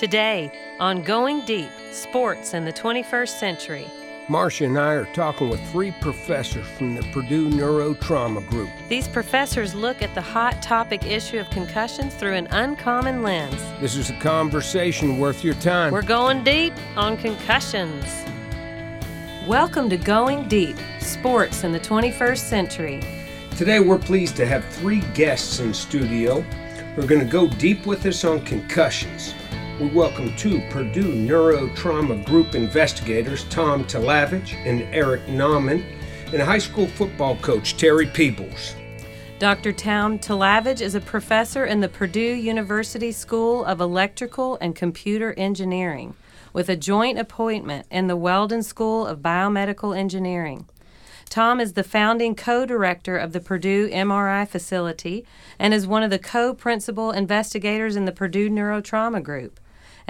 Today, on Going Deep Sports in the 21st Century. Marcia and I are talking with three professors from the Purdue Neurotrauma Group. These professors look at the hot topic issue of concussions through an uncommon lens. This is a conversation worth your time. We're going deep on concussions. Welcome to Going Deep Sports in the 21st Century. Today, we're pleased to have three guests in studio who are going to go deep with us on concussions. We welcome two Purdue Neurotrauma Group investigators, Tom Talavage and Eric Nauman, and high school football coach Terry Peebles. Dr. Tom Talavage is a professor in the Purdue University School of Electrical and Computer Engineering with a joint appointment in the Weldon School of Biomedical Engineering. Tom is the founding co director of the Purdue MRI facility and is one of the co principal investigators in the Purdue Neurotrauma Group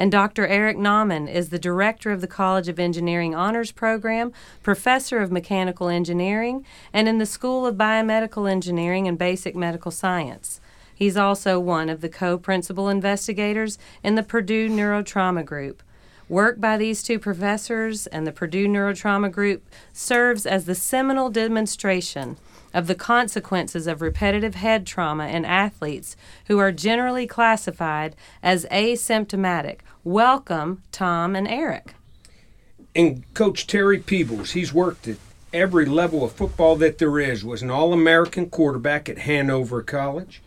and Dr. Eric Nauman is the director of the College of Engineering Honors Program, professor of mechanical engineering, and in the School of Biomedical Engineering and Basic Medical Science. He's also one of the co principal investigators in the Purdue Neurotrauma Group. Work by these two professors and the Purdue Neurotrauma Group serves as the seminal demonstration of the consequences of repetitive head trauma in athletes who are generally classified as asymptomatic. Welcome, Tom and Eric. And Coach Terry Peebles, he's worked at every level of football that there is, was an All American quarterback at Hanover College.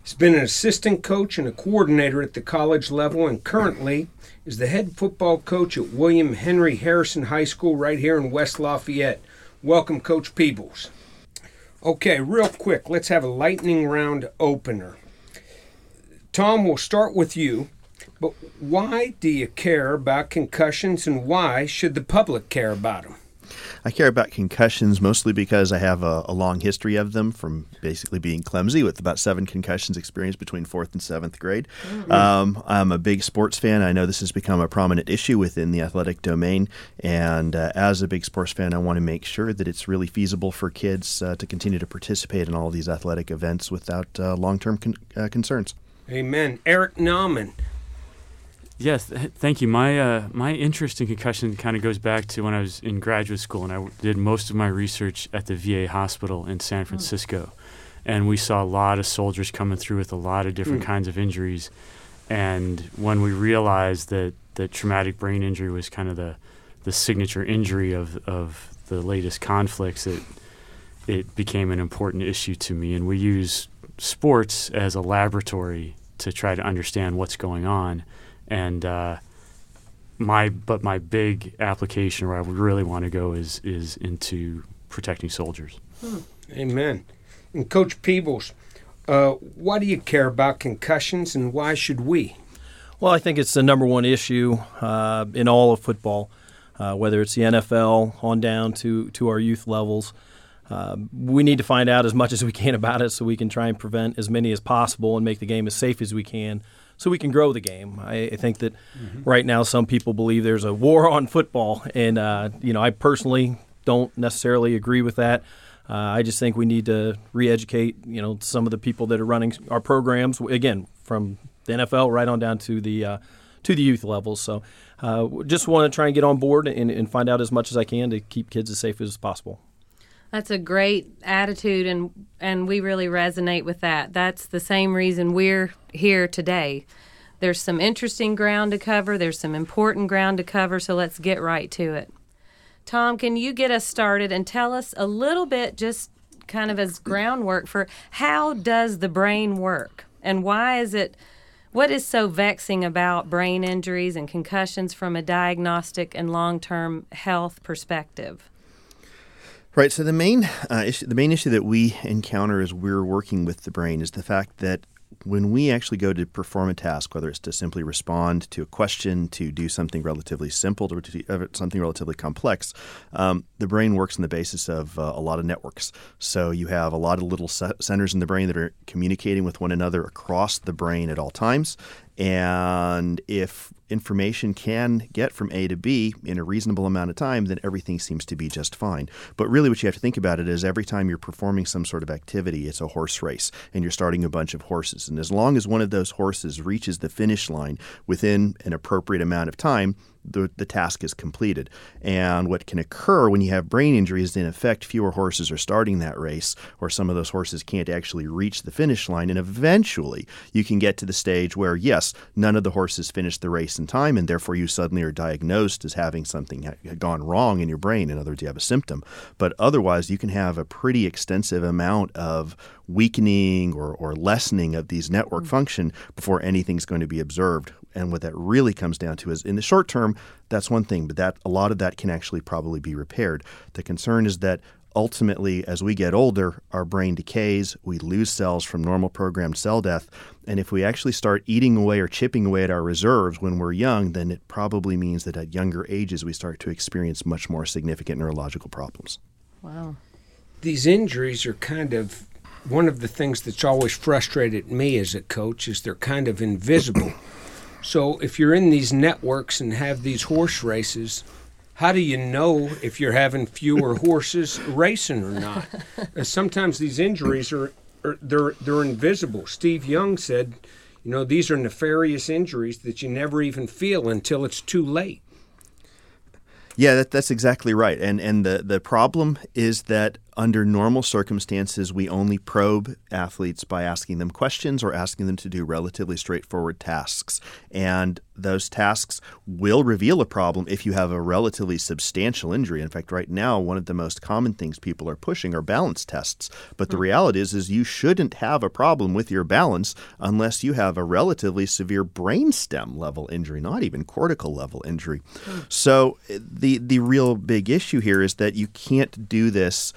He's been an assistant coach and a coordinator at the college level, and currently is the head football coach at William Henry Harrison High School right here in West Lafayette. Welcome, Coach Peebles. Okay, real quick, let's have a lightning round opener. Tom, we'll start with you. But why do you care about concussions and why should the public care about them? I care about concussions mostly because I have a, a, long history of them from basically being clumsy with about seven concussions experienced between fourth and seventh grade. Mm-hmm. Um, I'm a big sports fan. I know this has become a prominent issue within the athletic domain. And uh, as a big sports fan, I want to make sure that it's really feasible for kids uh, to continue to participate in all these athletic events without uh, long term con- uh, concerns. Amen. Eric Nauman. Yes, thank you. My uh, my interest in concussion kind of goes back to when I was in graduate school, and I did most of my research at the VA hospital in San hmm. Francisco, and we saw a lot of soldiers coming through with a lot of different mm. kinds of injuries. And when we realized that that traumatic brain injury was kind of the the signature injury of of the latest conflicts, it it became an important issue to me. And we use sports as a laboratory to try to understand what's going on and uh, my but my big application where I would really want to go is is into protecting soldiers. Hmm. Amen. And Coach Peebles, uh, why do you care about concussions, and why should we? Well, I think it's the number one issue uh, in all of football, uh, whether it's the NFL on down to to our youth levels. Uh, we need to find out as much as we can about it so we can try and prevent as many as possible and make the game as safe as we can so we can grow the game. I, I think that mm-hmm. right now some people believe there's a war on football, and uh, you know I personally don't necessarily agree with that. Uh, I just think we need to re-educate, you know, some of the people that are running our programs. Again, from the NFL right on down to the uh, to the youth levels. So, uh, just want to try and get on board and, and find out as much as I can to keep kids as safe as possible. That's a great attitude and and we really resonate with that. That's the same reason we're here today. There's some interesting ground to cover, there's some important ground to cover, so let's get right to it. Tom, can you get us started and tell us a little bit just kind of as groundwork for how does the brain work and why is it what is so vexing about brain injuries and concussions from a diagnostic and long-term health perspective? Right. So the main uh, issue, the main issue that we encounter as we're working with the brain is the fact that when we actually go to perform a task, whether it's to simply respond to a question, to do something relatively simple, to do uh, something relatively complex, um, the brain works on the basis of uh, a lot of networks. So you have a lot of little centers in the brain that are communicating with one another across the brain at all times. And if information can get from A to B in a reasonable amount of time, then everything seems to be just fine. But really, what you have to think about it is every time you're performing some sort of activity, it's a horse race, and you're starting a bunch of horses. And as long as one of those horses reaches the finish line within an appropriate amount of time, the, the task is completed. And what can occur when you have brain injuries, in effect, fewer horses are starting that race, or some of those horses can't actually reach the finish line. And eventually, you can get to the stage where, yes, none of the horses finished the race in time, and therefore you suddenly are diagnosed as having something gone wrong in your brain. In other words, you have a symptom. But otherwise, you can have a pretty extensive amount of weakening or, or lessening of these network mm-hmm. function before anything's going to be observed. And what that really comes down to is in the short term, that's one thing, but that a lot of that can actually probably be repaired. The concern is that ultimately, as we get older, our brain decays, we lose cells from normal programmed cell death. And if we actually start eating away or chipping away at our reserves when we're young, then it probably means that at younger ages we start to experience much more significant neurological problems. Wow. These injuries are kind of one of the things that's always frustrated me as a coach is they're kind of invisible. so if you're in these networks and have these horse races, how do you know if you're having fewer horses racing or not? Uh, sometimes these injuries are, are they're they're invisible. Steve Young said, you know, these are nefarious injuries that you never even feel until it's too late. Yeah, that, that's exactly right. And and the, the problem is that under normal circumstances, we only probe athletes by asking them questions or asking them to do relatively straightforward tasks. And those tasks will reveal a problem if you have a relatively substantial injury. In fact, right now, one of the most common things people are pushing are balance tests. But the hmm. reality is, is you shouldn't have a problem with your balance unless you have a relatively severe brainstem level injury, not even cortical level injury. Hmm. So the the real big issue here is that you can't do this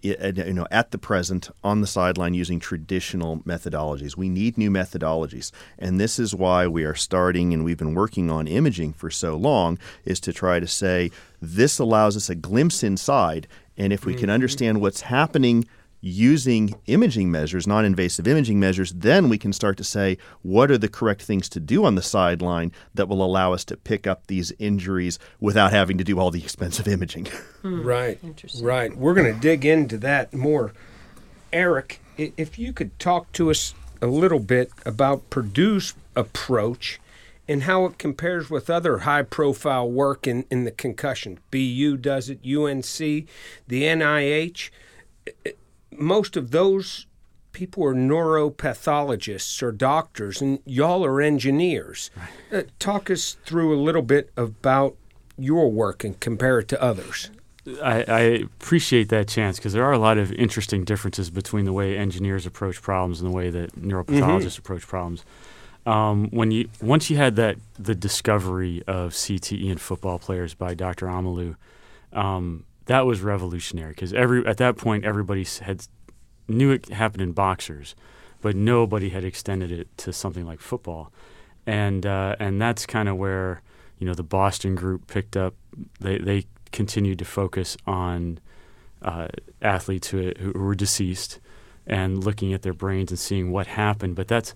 you know, at the present on the sideline using traditional methodologies. We need new methodologies. And this is why we are starting and we've been working on imaging for so long is to try to say this allows us a glimpse inside. And if we can mm-hmm. understand what's happening using imaging measures, non invasive imaging measures, then we can start to say what are the correct things to do on the sideline that will allow us to pick up these injuries without having to do all the expensive imaging. Hmm. Right. Right. We're going to dig into that more. Eric, if you could talk to us a little bit about Purdue's approach and how it compares with other high profile work in, in the concussion. BU does it, UNC, the NIH most of those people are neuropathologists or doctors, and y'all are engineers. Right. Uh, talk us through a little bit about your work and compare it to others. I, I appreciate that chance because there are a lot of interesting differences between the way engineers approach problems and the way that neuropathologists mm-hmm. approach problems. Um, when you once you had that the discovery of CTE in football players by Dr. Omalu, um, that was revolutionary because every at that point everybody had knew it happened in boxers, but nobody had extended it to something like football, and uh, and that's kind of where you know the Boston group picked up. They they continued to focus on uh, athletes who who were deceased and looking at their brains and seeing what happened. But that's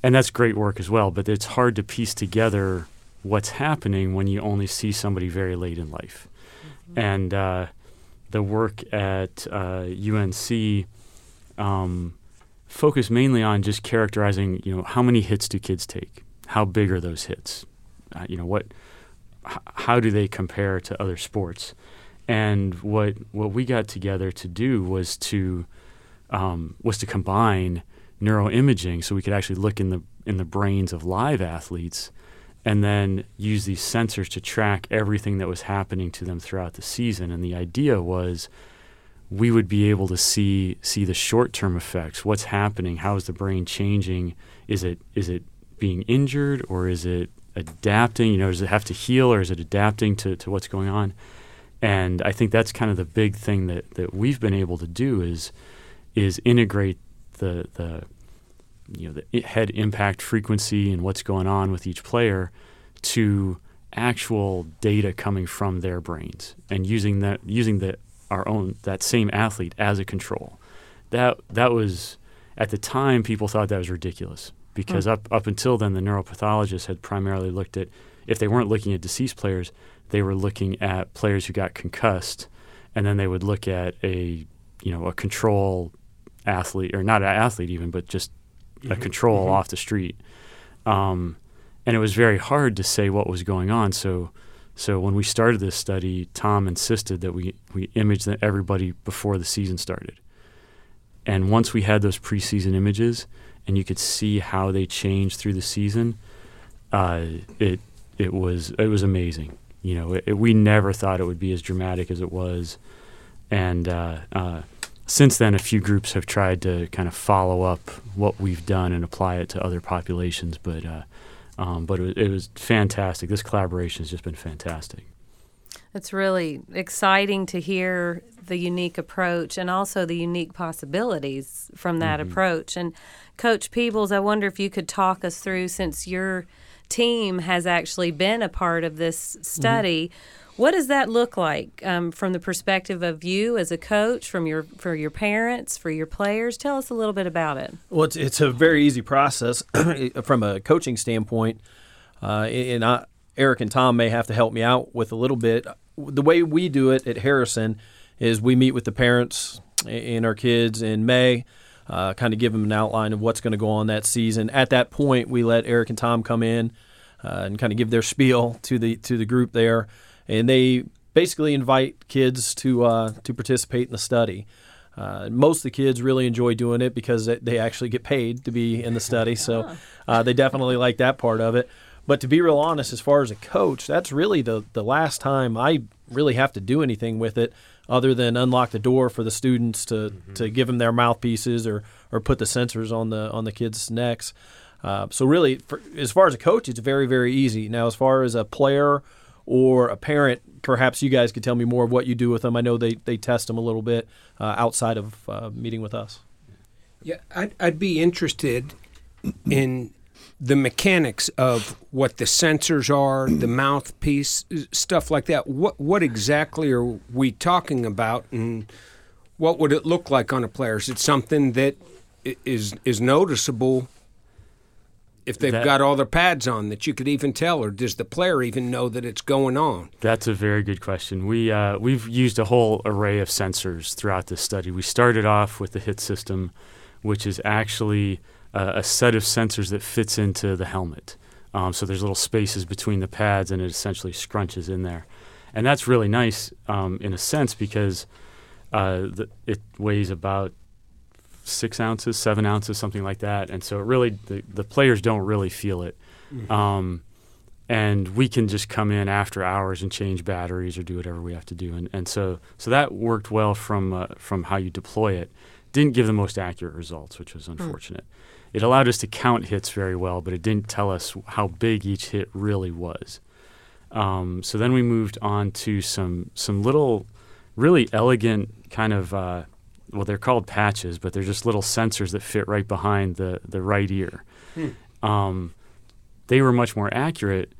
and that's great work as well. But it's hard to piece together what's happening when you only see somebody very late in life and uh, the work at uh, UNC um, focused mainly on just characterizing, you know, how many hits do kids take? How big are those hits? Uh, you know, what? H- how do they compare to other sports? And what what we got together to do was to um, was to combine neuroimaging, so we could actually look in the in the brains of live athletes and then use these sensors to track everything that was happening to them throughout the season. And the idea was we would be able to see see the short term effects. What's happening? How is the brain changing? Is it is it being injured or is it adapting? You know, does it have to heal or is it adapting to, to what's going on? And I think that's kind of the big thing that, that we've been able to do is is integrate the the you know the head impact frequency and what's going on with each player to actual data coming from their brains and using that using the our own that same athlete as a control. That that was at the time people thought that was ridiculous because mm. up up until then the neuropathologists had primarily looked at if they weren't looking at deceased players, they were looking at players who got concussed and then they would look at a you know a control athlete or not an athlete even but just a control off the street. Um, and it was very hard to say what was going on. So, so when we started this study, Tom insisted that we we image the- everybody before the season started. And once we had those preseason images, and you could see how they changed through the season, uh, it it was it was amazing. You know, it, it- we never thought it would be as dramatic as it was, and uh, uh, since then, a few groups have tried to kind of follow up what we've done and apply it to other populations. But uh, um, but it, was- it was fantastic. This collaboration has just been fantastic. It's really exciting to hear the unique approach and also the unique possibilities from that approach. And Coach Peebles, I wonder if you could talk us through, since your team has actually been a part of this study. What does that look like um, from the perspective of you as a coach, from your for your parents, for your players? Tell us a little bit about it. Well, it's, it's a very easy process from a coaching standpoint. Uh, and I, Eric and Tom may have to help me out with a little bit. The way we do it at Harrison is we meet with the parents and our kids in May, uh, kind of give them an outline of what's going to go on that season. At that point, we let Eric and Tom come in uh, and kind of give their spiel to the to the group there, and they basically invite kids to uh, to participate in the study. Uh, most of the kids really enjoy doing it because they- actually get paid to be in the study, so uh, they definitely like that part of it. But to be real honest, as far as a coach, that's really the the last time I really have to do anything with it, other than unlock the door for the students to, to give them their mouthpieces or or put the sensors on the on the kids' necks. Uh, so really, for, as far as a coach, it's very very easy. Now, as far as a player or a parent, perhaps you guys could tell me more of what you do with them. I know they, they test them a little bit uh, outside of uh, meeting with us. Yeah, I'd, I'd be interested in the mechanics of what the sensors are, the mouthpiece, stuff like that. What what exactly are we talking about, and what would it look like on a player? Is it something that is is is noticeable if they've That- got all their pads on that you could even tell, or does the player even know that it's going on? That's a very good question. We uh, we've used a whole array of sensors throughout this study. We started off with the HIT system, which is actually uh, a set of sensors that fits into the helmet. Um, so there's little spaces between the pads, and it essentially scrunches in there, and that's really nice um, in a sense because uh, the, it weighs about six ounces, seven ounces, something like that, and so it really the, the players don't really feel it. Um, and we can just come in after hours and change batteries or do whatever we have to do. And, and so so that worked well from uh, from how you deploy it. Didn't give the most accurate results, which was unfortunate. It allowed us to count hits very well, but it didn't tell us how big each hit really was. Um, so then we moved on to some some little, really elegant kind of uh, well, they're called patches, but they're just little sensors that fit right behind the the right ear. Um, they were much more accurate.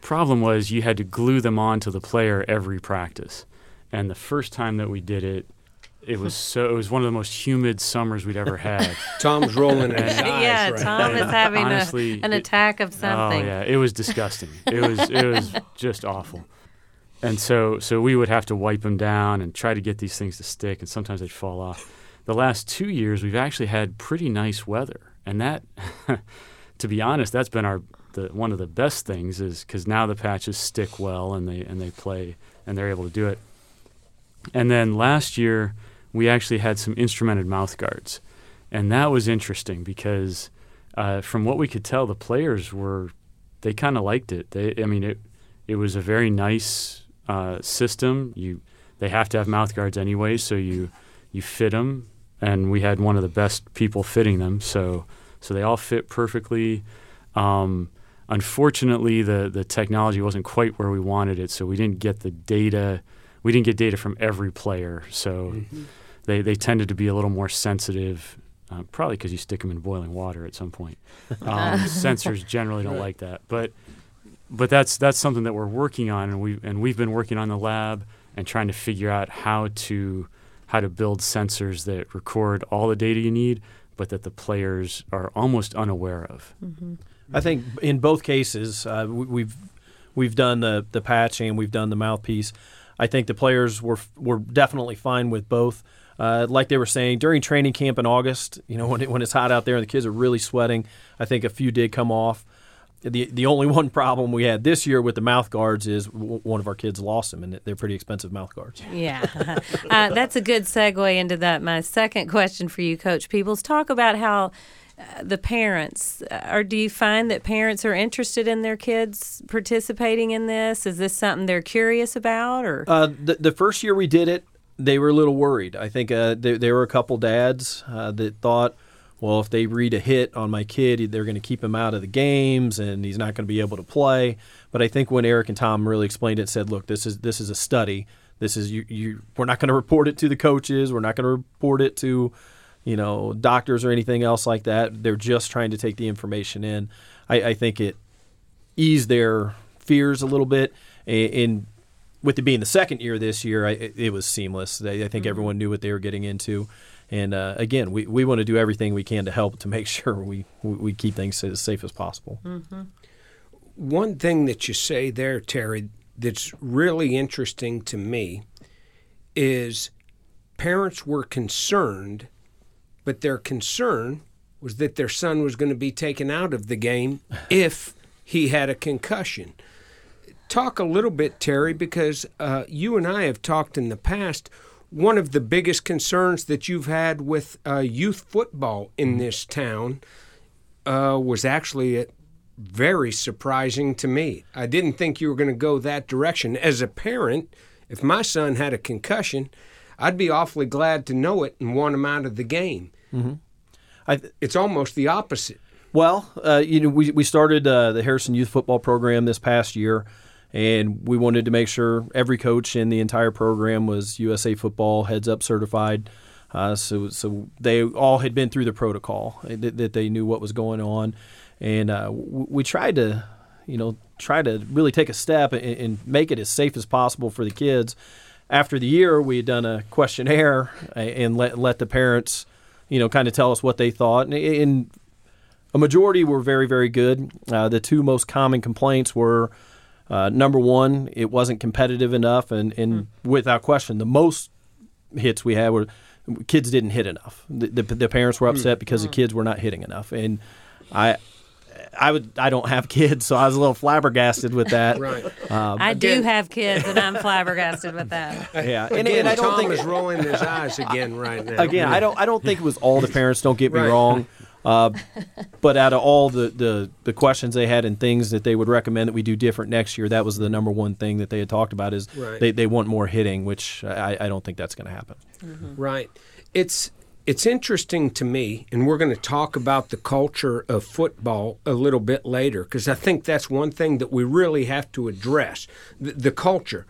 Problem was you had to glue them onto the player every practice, and the first time that we did it, it was so it was one of the most humid summers we'd ever had. Tom's rolling his eyes. yeah, right Tom now. is having Honestly, a, an it- attack of something. Oh yeah, it was disgusting. It was it was just awful. And so so we would have to wipe them down and try to get these things to stick, and sometimes they'd fall off. The last two years, we've actually had pretty nice weather, and that, to be honest, that's been our the, one of the best things is because now the patches stick well and they and they play and they're able to do it. And then last year, we actually had some instrumented mouth guards, and that was interesting because uh, from what we could tell, the players were they kind of liked it. They, I mean, it it was a very nice uh, system. You they have to have mouth guards anyway, so you you fit them, and we had one of the best people fitting them, so so they all fit perfectly. Um, unfortunately, the the technology wasn't quite where we wanted it, so we didn't get the data. We didn't get data from every player, so they they tended to be a little more sensitive. Uh, probably because you stick them in boiling water at some point. Um, sensors generally don't like that, but but that's that's something that we're working on, and we and we've been working on the lab and trying to figure out how to how to build sensors that record all the data you need, but that the players are almost unaware of. I think in both cases, uh, we- we've we've done the the patch and we've done the mouthpiece. I think the players were were definitely fine with both. uh, like they were saying during training camp in August, you know, when it, when it's hot out there and the kids are really sweating, I think a few did come off. The the only one problem we had this year with the mouth guards is w- one of our kids lost them, and they're pretty expensive mouth guards. Yeah, uh, that's a good segue into that. My second question for you, Coach Peebles, talk about how. Uh, the parents, uh, or do you find that parents are interested in their kids participating in this? Is this something they're curious about, or uh, the the first year we did it, they were a little worried. I think uh, there, there were a couple dads uh, that thought, well, if they read a hit on my kid, they're going to keep him out of the games and he's not going to be able to play. But I think when Eric and Tom really explained it, said, look, this is this is a study. This is you. you we're not going to report it to the coaches. We're not going to report it to, you know, doctors or anything else like that. They're just trying to take the information in. I, I think it eased their fears a little bit. And with it being the second year this year, I, it was seamless. I, I think mm-hmm. everyone knew what they were getting into. And uh, again, we, we want to do everything we can to help to make sure we, we keep things as safe as possible. Mm-hmm. One thing that you say there, Terry, that's really interesting to me is parents were concerned, but their concern was that their son was going to be taken out of the game if he had a concussion. Talk a little bit, Terry, because uh, you and I have talked in the past one of the biggest concerns that you've had with uh, youth football in mm-hmm. this town uh, was actually very surprising to me. I didn't think you were going to go that direction. As a parent, if my son had a concussion, I'd be awfully glad to know it and want him out of the game. Mm-hmm. Th- it's almost the opposite. Well, uh, you know, we, we started uh, the Harrison Youth Football Program this past year and we wanted to make sure every coach in the entire program was USA Football Heads Up certified. Uh, so, so they all had been through the protocol that, that they knew what was going on, and uh, we tried to, you know, try to really take a step and, and, make it as safe as possible for the kids. After the year, we had done a questionnaire and let let the parents, you know, kind of tell us what they thought, and, and a majority were very, very good. Uh, the two most common complaints were uh, number one, it wasn't competitive enough, and, and mm. without question, the most hits we had were kids didn't hit enough. The, the, the parents were upset mm. because mm. the kids were not hitting enough, and I. I would. I don't have kids, so I was a little flabbergasted with that. right. Um, I do have kids, and I'm flabbergasted with that. Yeah. And, again, and I don't Tom think is rolling his eyes again right now. Again, I don't. I don't think it was all the parents. Don't get me right. wrong. Uh, but out of all the, the, the, questions they had and things that they would recommend that we do different next year, that was the number one thing that they had talked about is right. they, they want more hitting, which I, I don't think that's going to happen. Mm-hmm. Right. It's it's interesting to me, and we're going to talk about the culture of football a little bit later, because I think that's one thing that we really have to address the, the culture.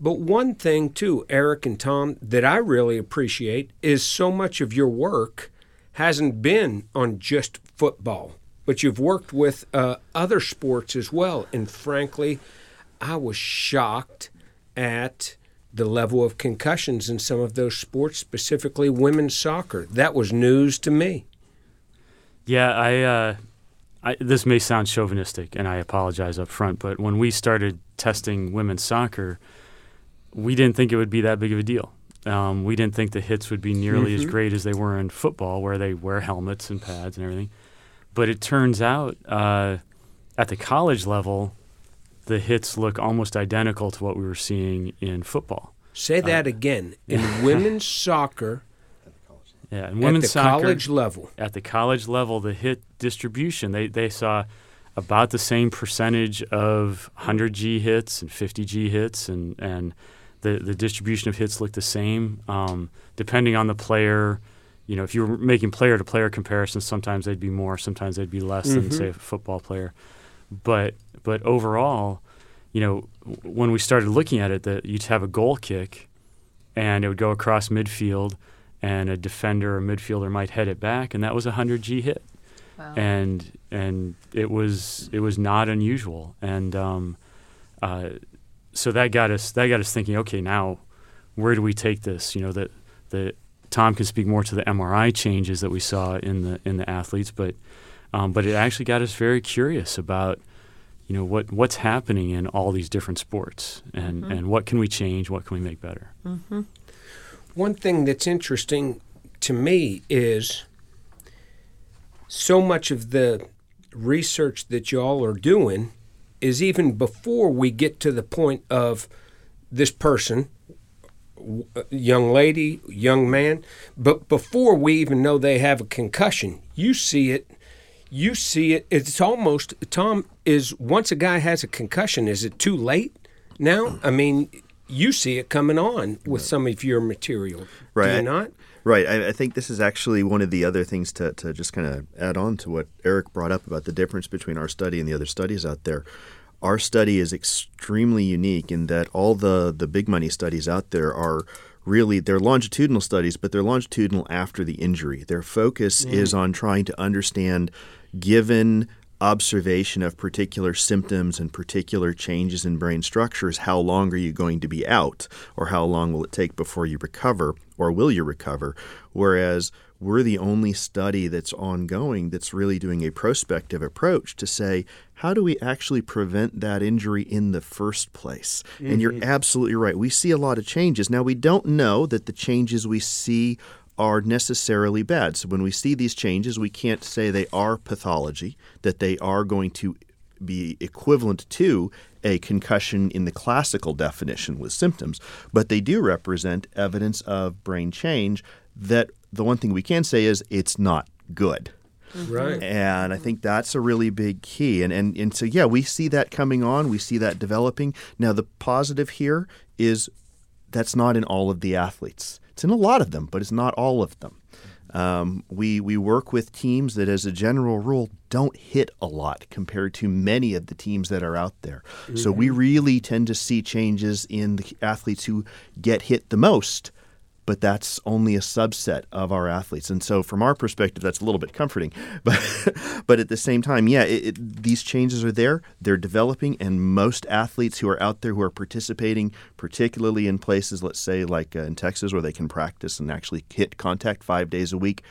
But one thing, too, Eric and Tom, that I really appreciate is so much of your work hasn't been on just football, but you've worked with uh, other sports as well. And frankly, I was shocked at the level of concussions in some of those sports, specifically women's soccer. That was news to me. Yeah, I, uh, I, this may sound chauvinistic, and I apologize up front, but when we started testing women's soccer, we didn't think it would be that big of a deal. Um, we didn't think the hits would be nearly mm-hmm. as great as they were in football, where they wear helmets and pads and everything. But it turns out uh, at the college level, the hits look almost identical to what we were seeing in football. Say that uh, again. In women's soccer, yeah, in women's at the soccer, college level, at the college level, the hit distribution they they saw about the same percentage of 100 G hits and 50 G hits and and the the distribution of hits look the same. Um, depending on the player, you know, if you were making player to player comparisons, sometimes they'd be more, sometimes they'd be less mm-hmm. than say a football player. But but overall, you know, when we started looking at it, that you'd have a goal kick, and it would go across midfield, and a defender or midfielder might head it back, and that was a hundred G hit. Wow. And and it was it was not unusual, and um, uh, so that got us that got us thinking. Okay, now where do we take this? You know that the Tom can speak more to the MRI changes that we saw in the in the athletes, but um, but it actually got us very curious about you know what what's happening in all these different sports and mm-hmm. and what can we change, what can we make better. Mm-hmm. one thing that's interesting to me is so much of the research that y'all are doing is even before we get to the point of this person young lady young man but before we even know they have a concussion you see it you see it it's almost tom is once a guy has a concussion is it too late now i mean you see it coming on with some of your material Right. do you not Right. I, I think this is actually one of the other things to, to just kind of add on to what Eric brought up about the difference between our study and the other studies out there. Our study is extremely unique in that all the, the big money studies out there are really they're longitudinal studies, but they're longitudinal after the injury. Their focus mm. is on trying to understand given observation of particular symptoms and particular changes in brain structures, how long are you going to be out, or how long will it take before you recover, or will you recover? Whereas we're the only study that's ongoing that's really doing a prospective approach to say, how do we actually prevent that injury in the first place? And you're mm-hmm. absolutely right. We see a lot of changes. Now, we don't know that the changes we see are necessarily bad. So when we see these changes, we can't say they are pathology, that they are going to be equivalent to a concussion in the classical definition with symptoms, but they do represent evidence of brain change that the one thing we can say is it's not good. Mm-hmm. right And I think that's a really big key. And, and and so yeah, we see that coming on, we see that developing. Now the positive here is that's not in all of the athletes. It's in a lot of them, but it's not all of them. Um, we we work with teams that, as a general rule, don't hit a lot compared to many of the teams that are out there. So we really tend to see changes in the athletes who get hit the most but that's only a subset of our athletes. And so, from our perspective, that's a little bit comforting. But, but at the same time, yeah, it, it, these changes are there. They're developing, and most athletes who are out there who are participating, particularly in places, let's say like uh, in Texas, where they can practice and actually hit contact five days a week,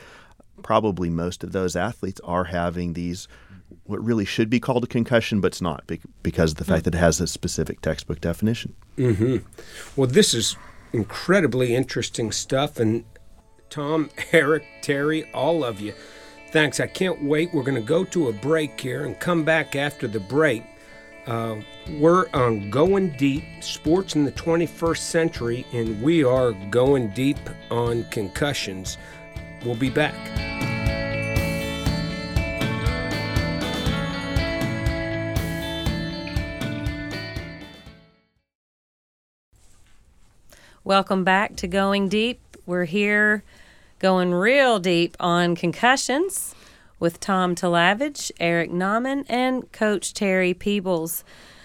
probably most of those athletes are having these. What really should be called a concussion, but it's not because of the fact that it has a specific textbook definition. Hmm. Well, this is incredibly interesting stuff. And Tom, Eric, Terry, all of you, thanks. I can't wait. We're going to go to a break here and come back after the break. Uh, we're on Going Deep Sports in the 21st Century, and we are going deep on concussions. We'll be back. Welcome back to Going Deep. We're here going real deep on concussions with Tom Talavage, Eric Nauman, and Coach Terry Peebles.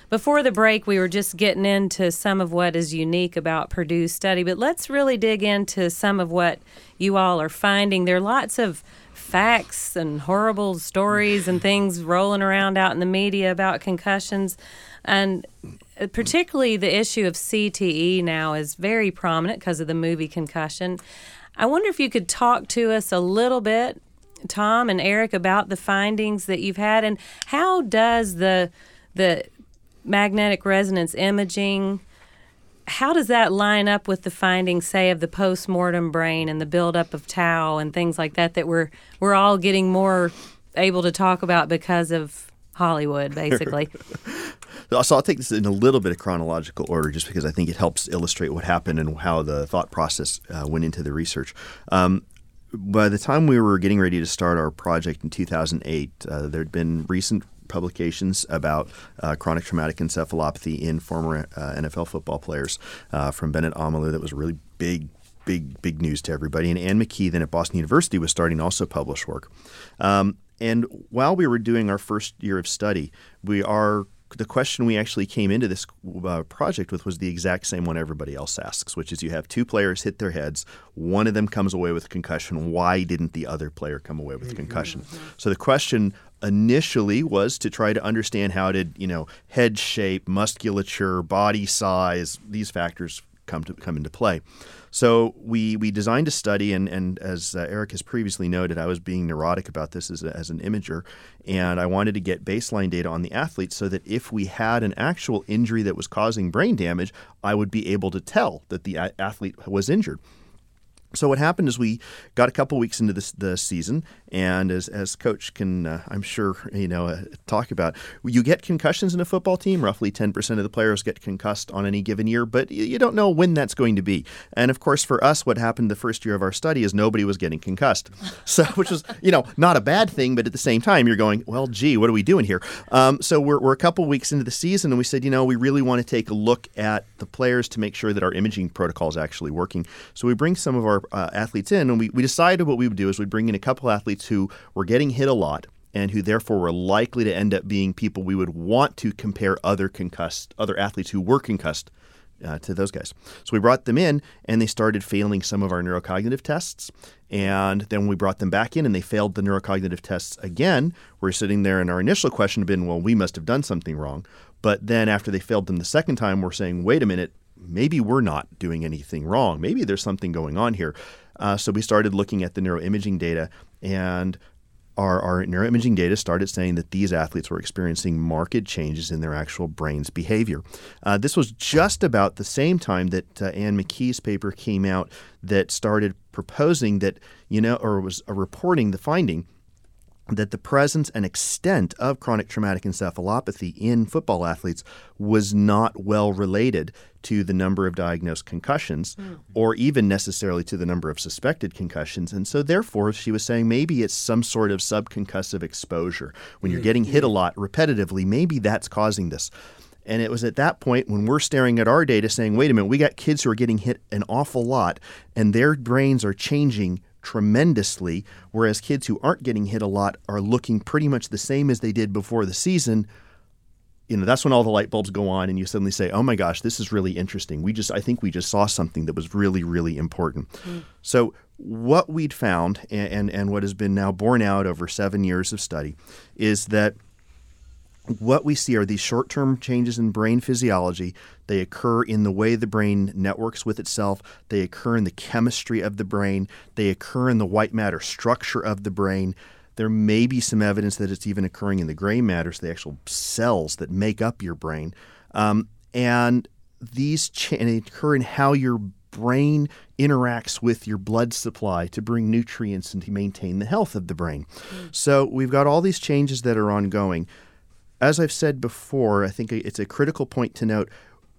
Before the break, we were just getting into some of what is unique about Purdue's study, but let's really dig into some of what you all are finding. There are lots of facts and horrible stories and things rolling around out in the media about concussions. And uh, particularly the issue of CTE now is very prominent because of the movie Concussion. I wonder if you could talk to us a little bit, Tom and Eric, about the findings that you've had and how does the the magnetic resonance imaging how does that line up with the findings, say, of the post-mortem brain and the buildup of tau and things like that that we're we're all getting more able to talk about because of Hollywood, basically? So I'll take this in a little bit of chronological order just because I think it helps illustrate what happened and how the thought process uh, went into the research. Um, by the time we were getting ready to start our project in 2008, uh, there had been recent publications about uh, chronic traumatic encephalopathy in former uh, NFL football players uh, from Bennet Omalu That was really big, big, big news to everybody. And Anne McKee, then at Boston University, was starting to also publish work. Um, and while we were doing our first year of study, we are the question we actually came into this uh, project with was the exact same one everybody else asks, which is you have two players hit their heads, one of them comes away with concussion. Why didn't the other player come away with concussion? So the question initially was to try to understand how did you know head shape, musculature, body size, these factors come to come into play. So we we designed a study, and and as uh, Eric has previously noted, I was being neurotic about this as, a, as an imager, and I wanted to get baseline data on the athletes so that if we had an actual injury that was causing brain damage, I would be able to tell that the a- athlete was injured. So what happened is we got a couple weeks into this, the season, and as as coach can uh, I'm sure you know uh, talk about, you get concussions in a football team. Roughly 10% of the players get concussed on any given year, but you don't know when that's going to be. And of course, for us, what happened the first year of our study is nobody was getting concussed, so which was you know not a bad thing, but at the same time you're going, well, gee, what are we doing here? Um, so we're we're a couple weeks into the season, and we said, you know, we really want to take a look at the players to make sure that our imaging protocol is actually working. So we bring some of our uh, athletes in, and we, we decided what we would do is we'd bring in a couple athletes who were getting hit a lot and who therefore were likely to end up being people we would want to compare other concussed other athletes who were concussed uh, to those guys. So we brought them in, and they started failing some of our neurocognitive tests. And then we brought them back in, and they failed the neurocognitive tests again. We're sitting there, and our initial question had been, "Well, we must have done something wrong." But then after they failed them the second time, we're saying, "Wait a minute, maybe we're not doing anything wrong. Maybe there's something going on here." Uh, so we started looking at the neuroimaging data, and our, our neuroimaging data started saying that these athletes were experiencing marked changes in their actual brain's behavior. Uh, this was just about the same time that uh, Anne McKee's paper came out that started proposing that, you know, or was uh, reporting the finding that the presence and extent of chronic traumatic encephalopathy in football athletes was not well related to the number of diagnosed concussions mm. or even necessarily to the number of suspected concussions. And so, therefore, she was saying maybe it's some sort of subconcussive exposure. When you're getting hit a lot repetitively, maybe that's causing this. And it was at that point when we're staring at our data saying, wait a minute, we got kids who are getting hit an awful lot and their brains are changing tremendously, whereas kids who aren't getting hit a lot are looking pretty much the same as they did before the season. You know, that's when all the light bulbs go on and you suddenly say, "Oh my gosh, this is really interesting. We just I think we just saw something that was really really important." Mm. So, what we'd found and, and and what has been now borne out over 7 years of study is that what we see are these short term changes in brain physiology. They occur in the way the brain networks with itself, they occur in the chemistry of the brain, they occur in the white matter structure of the brain. There may be some evidence that it's even occurring in the gray matter, so the actual cells that make up your brain. Um, and these cha- and occur in how your brain interacts with your blood supply to bring nutrients and to maintain the health of the brain. Mm. So we've got all these changes that are ongoing as I've said before, I think it's a critical point to note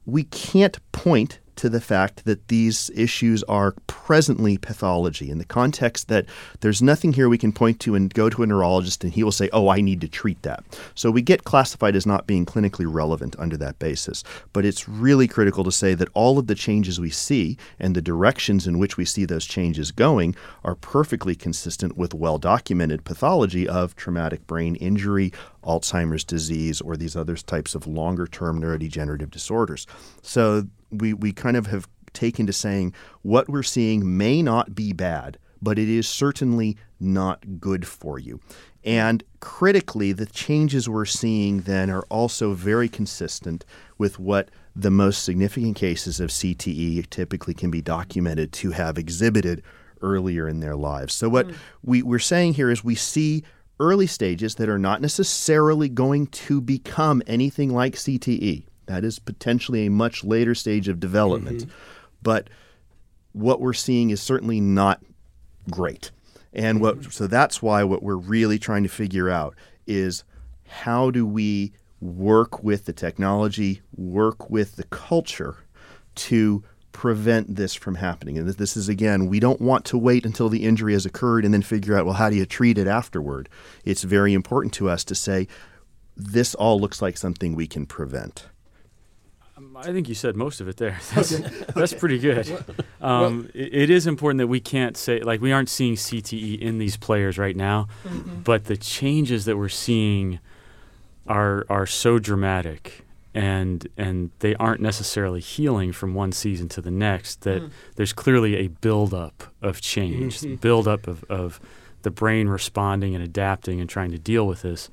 we can't point to the fact that these issues are presently pathology in the context that there's nothing here we can point to and go to a neurologist and he will say, oh, I need to treat that. So we get classified as not being clinically relevant under that basis. But it's really critical to say that all of the changes we see and the directions in which we see those changes going are perfectly consistent with well documented pathology of traumatic brain injury, Alzheimer's disease, or these other types of longer term neurodegenerative disorders. So we, we kind of have taken to saying what we're seeing may not be bad, but it is certainly not good for you. And critically, the changes we're seeing then are also very consistent with what the most significant cases of CTE typically can be documented to have exhibited earlier in their lives. So, what mm. we, we're saying here is we see early stages that are not necessarily going to become anything like CTE. That is potentially a much later stage of development. Mm-hmm. But what we're seeing is certainly not great. And what mm-hmm. so that's why what we're really trying to figure out is how do we work with the technology, work with the culture to prevent this from happening. And this is again, we don't want to wait until the injury has occurred and then figure out well how do you treat it afterward. It's very important to us to say this all looks like something we can prevent. I think you said most of it there. That's, okay. that's pretty good. Um, well, it, it is important that we can't say, like, we aren't seeing CTE in these players right now, mm-hmm. but the changes that we're seeing are, are so dramatic and and they aren't necessarily healing from one season to the next that mm. there's clearly a buildup of change mm-hmm. buildup of, of the brain responding and adapting and trying to deal with this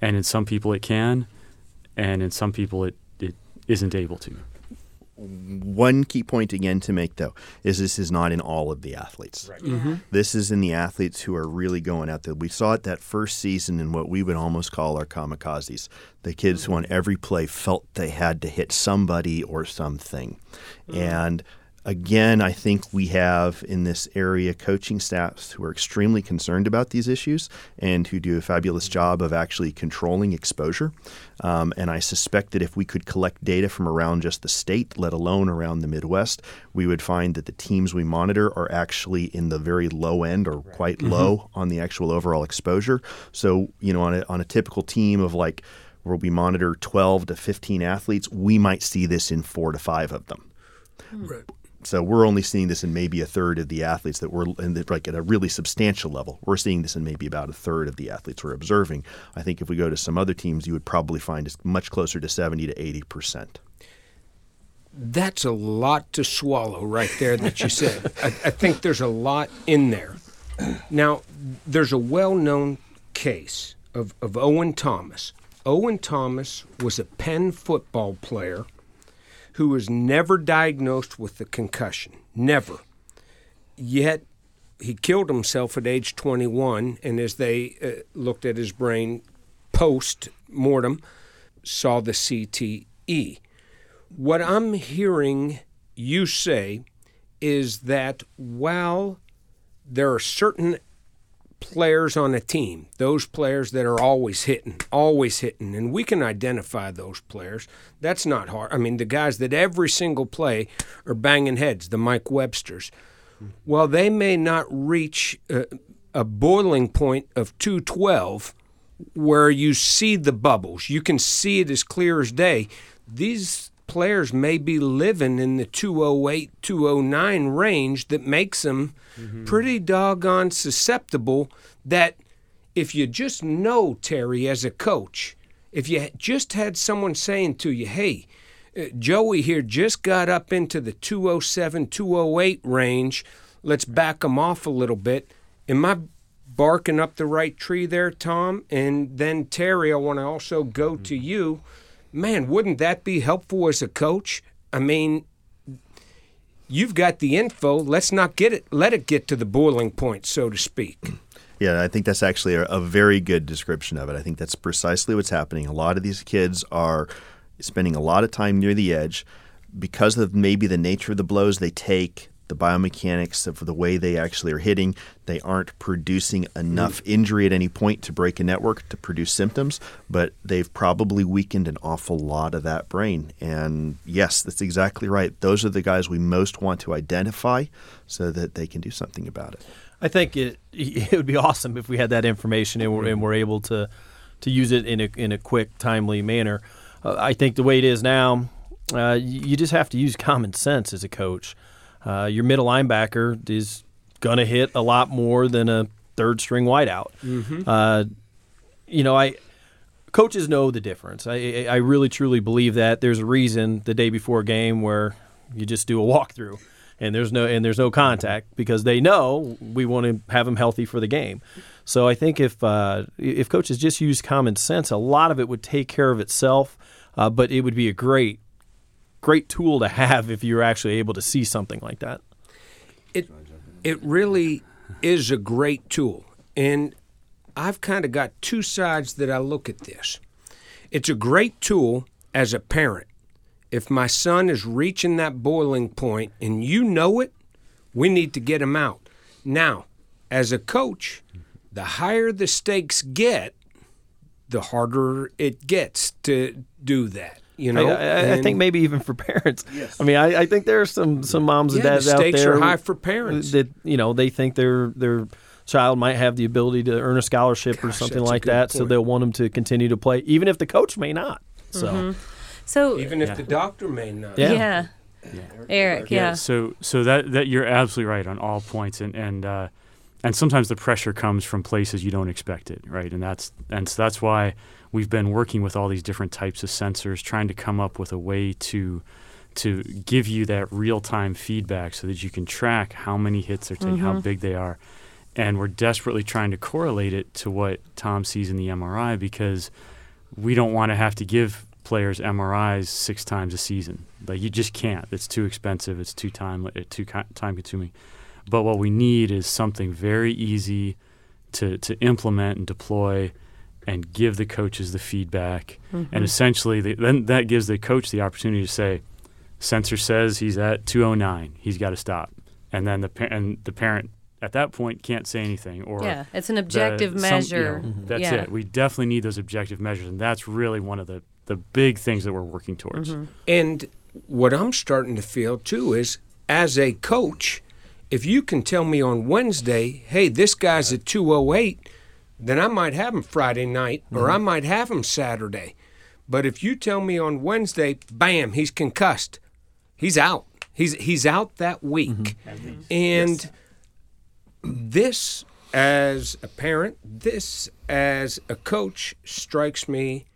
and in some people it can and in some people it isn't able to. One key point again to make though is this is not in all of the athletes. Right. Mm-hmm. This is in the athletes who are really going out there. We saw it that first season in what we would almost call our kamikazes, the kids mm-hmm. who on every play felt they had to hit somebody or something, mm-hmm. and Again, I think we have in this area coaching staffs who are extremely concerned about these issues and who do a fabulous job of actually controlling exposure. Um, and I suspect that if we could collect data from around just the state, let alone around the Midwest, we would find that the teams we monitor are actually in the very low end or quite mm-hmm. low on the actual overall exposure. So, you know, on a, on a typical team of like where we monitor 12 to 15 athletes, we might see this in four to five of them. Right. So we're only seeing this in maybe a third of the athletes that we're the, like at a really substantial level. We're seeing this in maybe about a third of the athletes we're observing. I think if we go to some other teams, you would probably find it's much closer to 70 to 80 percent. That's a lot to swallow right there that you said. I, I think there's a lot in there. Now, there's a well known case of, of Owen Thomas. Owen Thomas was a Penn football player who was never diagnosed with a concussion. Never. Yet he killed himself at age 21, and as they uh, looked at his brain post mortem, saw the CTE. What I'm hearing you say is that while there are certain players on a team, those players that are always hitting, always hitting, and we can identify those players. That's not hard. I mean, the guys that every single play are banging heads, the Mike Websters. Well, they may not reach a, a boiling point of 212 where you see the bubbles. You can see it as clear as day. These players may be living in the 208, 209 range that makes them mm-hmm. pretty doggone susceptible. That if you just know Terry as a coach, if you just had someone saying to you, hey, uh, Joey here just got up into the 207, 208 range, let's back him off a little bit. Am I barking up the right tree there, Tom? And then, Terry, I want to also go mm-hmm. to you man, wouldn't that be helpful as a coach? I mean, you've got the info. Let's not get it. Let it get to the boiling point, so to speak. Yeah, I think that's actually a, a, very good description of it. I think that's precisely what's happening. A lot of these kids are spending a lot of time near the edge because of maybe the nature of the blows they take, the biomechanics of the way they actually are hitting. They aren't producing enough injury at any point to break a network to produce symptoms, but they've probably weakened an awful lot of that brain. And yes, that's exactly right. Those are the guys we most want to identify so that they can do something about it. I think it it would be awesome if we had that information and we're, and we're able to to use it in a in a quick, timely manner. Uh, I think the way it is now, uh, you just have to use common sense as a coach. Uh, your middle linebacker is going to hit a lot more than a third string wideout. Mm-hmm. Uh, you know, I coaches know the difference. I, I really truly believe that. There's a reason the day before a game where you just do a walkthrough and there's no and there's no contact because they know we want to have them healthy for the game. So I think if uh, if coaches just use common sense, a lot of it would take care of itself. Uh, but it would be a great great tool to have if you're actually able to see something like that. It it really is a great tool, and I've kind of got two sides that I look at this. It's a great tool as a parent. If my son is reaching that boiling point and you know it, we need to get him out. Now, as a coach, the higher the stakes get, the harder it gets to do that. You know, I, I, I, think maybe even for parents. Yes. I mean, I, I think there are some some moms and dads the out there. Stakes are high for parents. That you know they think their their child might have the ability to earn a scholarship Gosh, or something like that, point. so they'll want them to continue to play, even if the coach may not. So, mm-hmm. so even if yeah. the doctor may not. Yeah. yeah. yeah. Eric, yeah. yeah. So, so that that you're absolutely right on all points, and and uh, and sometimes the pressure comes from places you don't expect it, right? And that's and so that's why we've been working with all these different types of sensors, trying to come up with a way to to give you that real time feedback so that you can track how many hits they're taking, mm-hmm. how big they are. And we're desperately trying to correlate it to what Tom sees in the MRI because we don't want to have to give players MRIs six times a season. Like you just can't. It's too expensive. It's too time too time consuming. But what we need is something very easy to to implement and deploy and give the coaches the feedback. Mm-hmm. And essentially, the, then that gives the coach the opportunity to say, Sensor says he's at 209. He's got to stop, and then the pa- and the parent at that point can't say anything or Yeah, it's an the- objective some- you measure. know, that's yeah. it. We definitely need those objective measures, and that's really one of the the big things that we're working towards. Mm-hmm. And what I'm starting to feel too is as a coach, if you can tell me on Wednesday, hey, this guy's at 208, then I might have him Friday night or I might have him Saturday. But if you tell me on Wednesday, bam, he's concussed, he's out. He's he's out that week. And this as a parent, this as a coach strikes me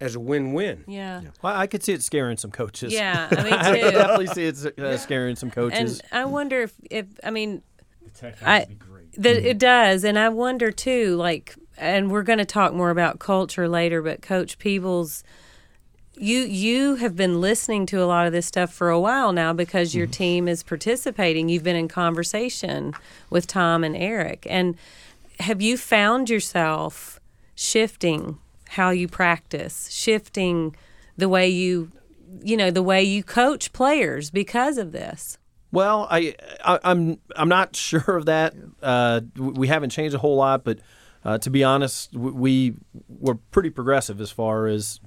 as a win-win. Yeah. Well, I could see it scaring some coaches. Yeah, I mean, I too. could definitely see it uh, scaring some coaches. And I wonder if, if I mean, I, that mm-hmm. it does, and I wonder too. Like, and we're going to talk more about culture later, but Coach Peebles, you you have been listening to a lot of this stuff for a while now because your mm-hmm. team is participating. You've been in conversation with Tom and Eric, and have you found yourself shifting how you practice, shifting the way you, you know, the way you coach players because of this? Well, I, I I'm I'm not sure of that. Uh, we haven't changed a whole lot, but uh, to be honest, we were pretty progressive as far as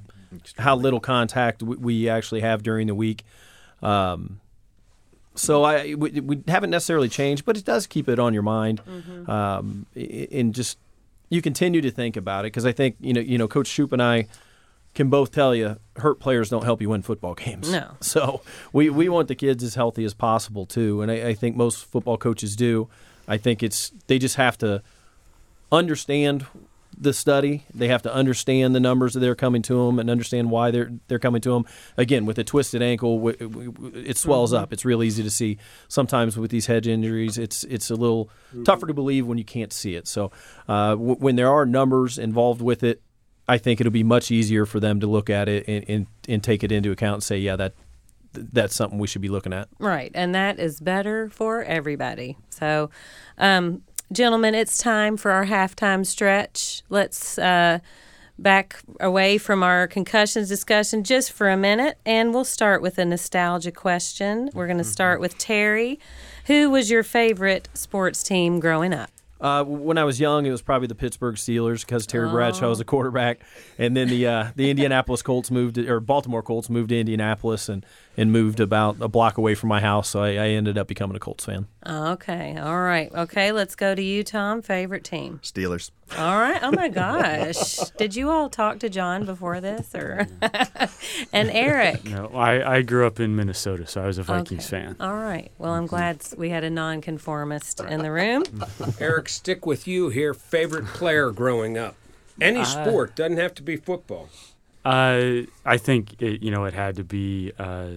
how little contact we, actually have during the week. Um, so I we, we haven't necessarily changed, but it does keep it on your mind, um, and just you continue to think about it because I think you know you know Coach Shoop and I can both tell you hurt players don't help you win football games. No. So we, we want the kids as healthy as possible too, and I, I think most football coaches do. I think it's they just have to understand the study. They have to understand the numbers that they're coming to them and understand why they're they're coming to them. Again, with a twisted ankle, it swells up. It's real easy to see. Sometimes with these head injuries, it's it's a little tougher to believe when you can't see it. So uh, w- when there are numbers involved with it, I think it'll be much easier for them to look at it and, and, and take it into account and say, yeah, that that's something we should be looking at. Right, and that is better for everybody. So, um, gentlemen, it's time for our halftime stretch. Let's uh, back away from our concussions discussion just for a minute, and we'll start with a nostalgia question. We're going to start with Terry. Who was your favorite sports team growing up? Uh, when I was young, it was probably the Pittsburgh Steelers because Terry Bradshaw was a quarterback, and then the uh, the Indianapolis Colts moved or Baltimore Colts moved to Indianapolis and, and moved about a block away from my house, so I, I ended up becoming a Colts fan. Okay, all right. Okay, let's go to you, Tom. Favorite team? Steelers. All right. Oh my gosh. Did you all talk to John before this or and Eric? No, I, I grew up in Minnesota, so I was a Vikings Okay. fan. All right. Well, I'm glad we had a nonconformist in the room. Eric, stick with you here. Favorite player growing up? Any sport doesn't have to be football. Uh, I think it, you know it had to be uh,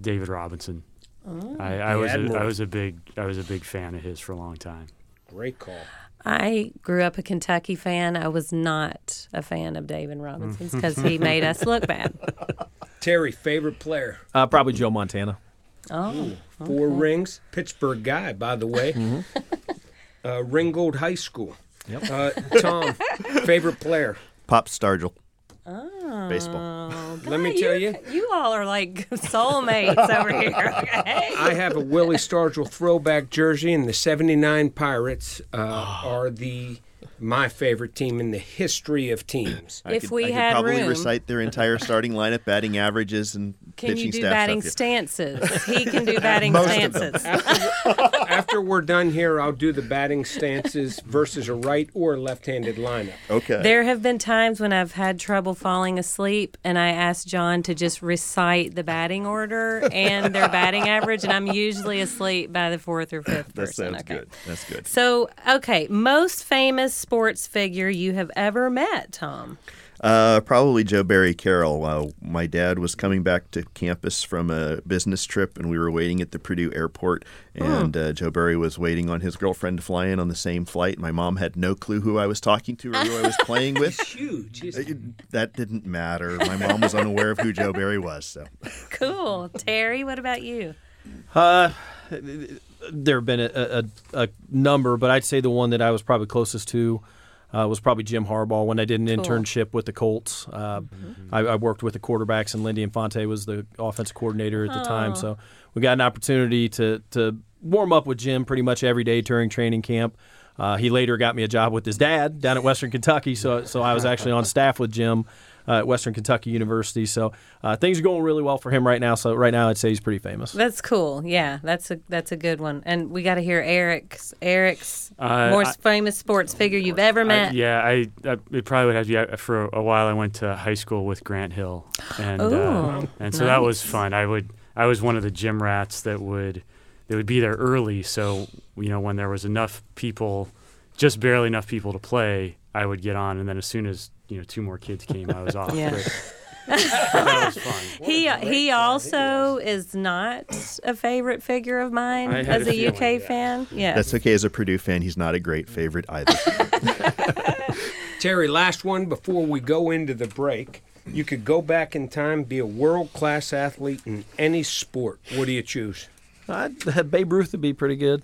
David Robinson. I, I was a, I was a big I was a big fan of his for a long time. Great call. I grew up a Kentucky fan. I was not a fan of David Robinson's because he made us look bad. Terry, favorite player? Uh, probably Joe Montana. Oh, Four rings. Pittsburgh guy, by the way. Mm-hmm. uh, Ringgold High School. Uh, Tom, favorite player? Pop Stargell. Oh. Baseball. Let me tell you, you all are like soulmates over here. Okay. I have a Willie Stargell throwback jersey, and the '79 Pirates uh, are the my favorite team in the history of teams. I If could, we I could had probably room- recite their entire starting lineup, batting averages, and Can pitching you do staff batting stances? He can do batting Most of them. stances. After we're done here, I'll do the batting stances versus a right or left-handed lineup. Okay. There have been times when I've had trouble falling asleep, and I asked John to just recite the batting order and their batting average, and I'm usually asleep by the fourth or fifth that person. sounds okay. good. That's good. So, okay, most famous sports figure you have ever met, Tom? Uh, probably Joe Barry Carroll. Uh, my dad was coming back to campus from a business trip, and we were waiting at the Purdue airport. And uh, Joe Barry was waiting on his girlfriend to fly in on the same flight. My mom had no clue who I was talking to or who I was playing with. Huge. That didn't matter. My mom was unaware of who Joe Barry was. So Cool. Terry, what about you? Uh, there have been a, a, a number, but I'd say the one that I was probably closest to uh, was probably Jim Harbaugh when I did an Cool. internship with the Colts. Uh, I, I worked with the quarterbacks, and Lindy Infante was the offensive coordinator at the time. So we got an opportunity to to warm up with Jim pretty much every day during training camp. Uh, he later got me a job with his dad down at Western Kentucky, so so I was actually on staff with Jim uh, at Western Kentucky University. So uh, things are going really well for him right now. So right now, I'd say he's pretty famous. That's cool. Yeah, that's a that's a good one. And we got to hear Eric's Eric's Uh, most I- famous sports figure you've ever I, met. yeah, I, I it probably would have to be uh, for a while. I went to high school with Grant Hill, and uh, Ooh, and so that was fun. I would I was one of the gym rats that would that would be there early. So you know when there was enough people, just barely enough people to play, I would get on, and then as soon as you know two more kids came, I was off. Yeah. But that was fun. He he also is not a favorite figure of mine as a a, UK feeling, fan. Yeah. That's okay as a Purdue fan. He's not a great favorite either. Terry, last one before we go into the break. You could go back in time, be a world class athlete in any sport. What do you choose? I'd, Babe Ruth would be pretty good.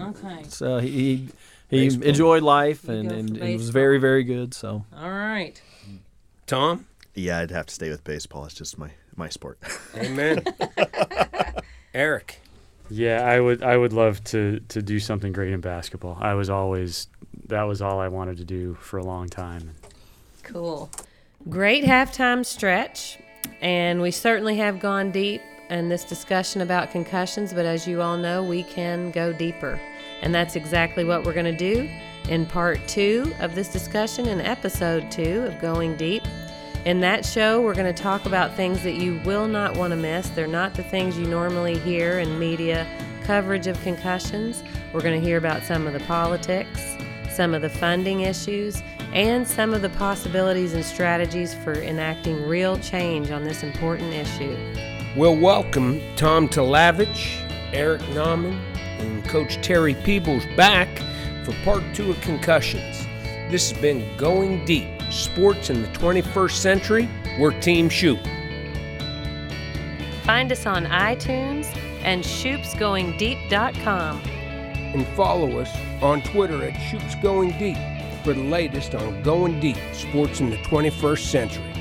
okay. So he he, he Baseball. enjoyed life and, go for and, and was very very good. So All right. Tom? yeah, I'd have to stay with baseball. It's just my my sport. Amen. Eric. Yeah, I would I would love to to do something great in basketball. I was always that was all I wanted to do for a long time. Cool. Great halftime stretch. And we certainly have gone deep in this discussion about concussions, but as you all know, we can go deeper. And that's exactly what we're going to do in part two of this discussion in episode two of Going Deep. In that show, we're going to talk about things that you will not want to miss. They're not the things you normally hear in media coverage of concussions. We're going to hear about some of the politics, some of the funding issues, and some of the possibilities and strategies for enacting real change on this important issue. We'll welcome Tom Talavage, Eric Nauman, and Coach Terry Peebles back for part two of concussions. This has been Going Deep Sports in the 21st Century. We're Team Shoop. Find us on iTunes and shoopsgoingdeep.com. And follow us on Twitter at Shoops Going Deep for the latest on Going Deep Sports in the 21st Century.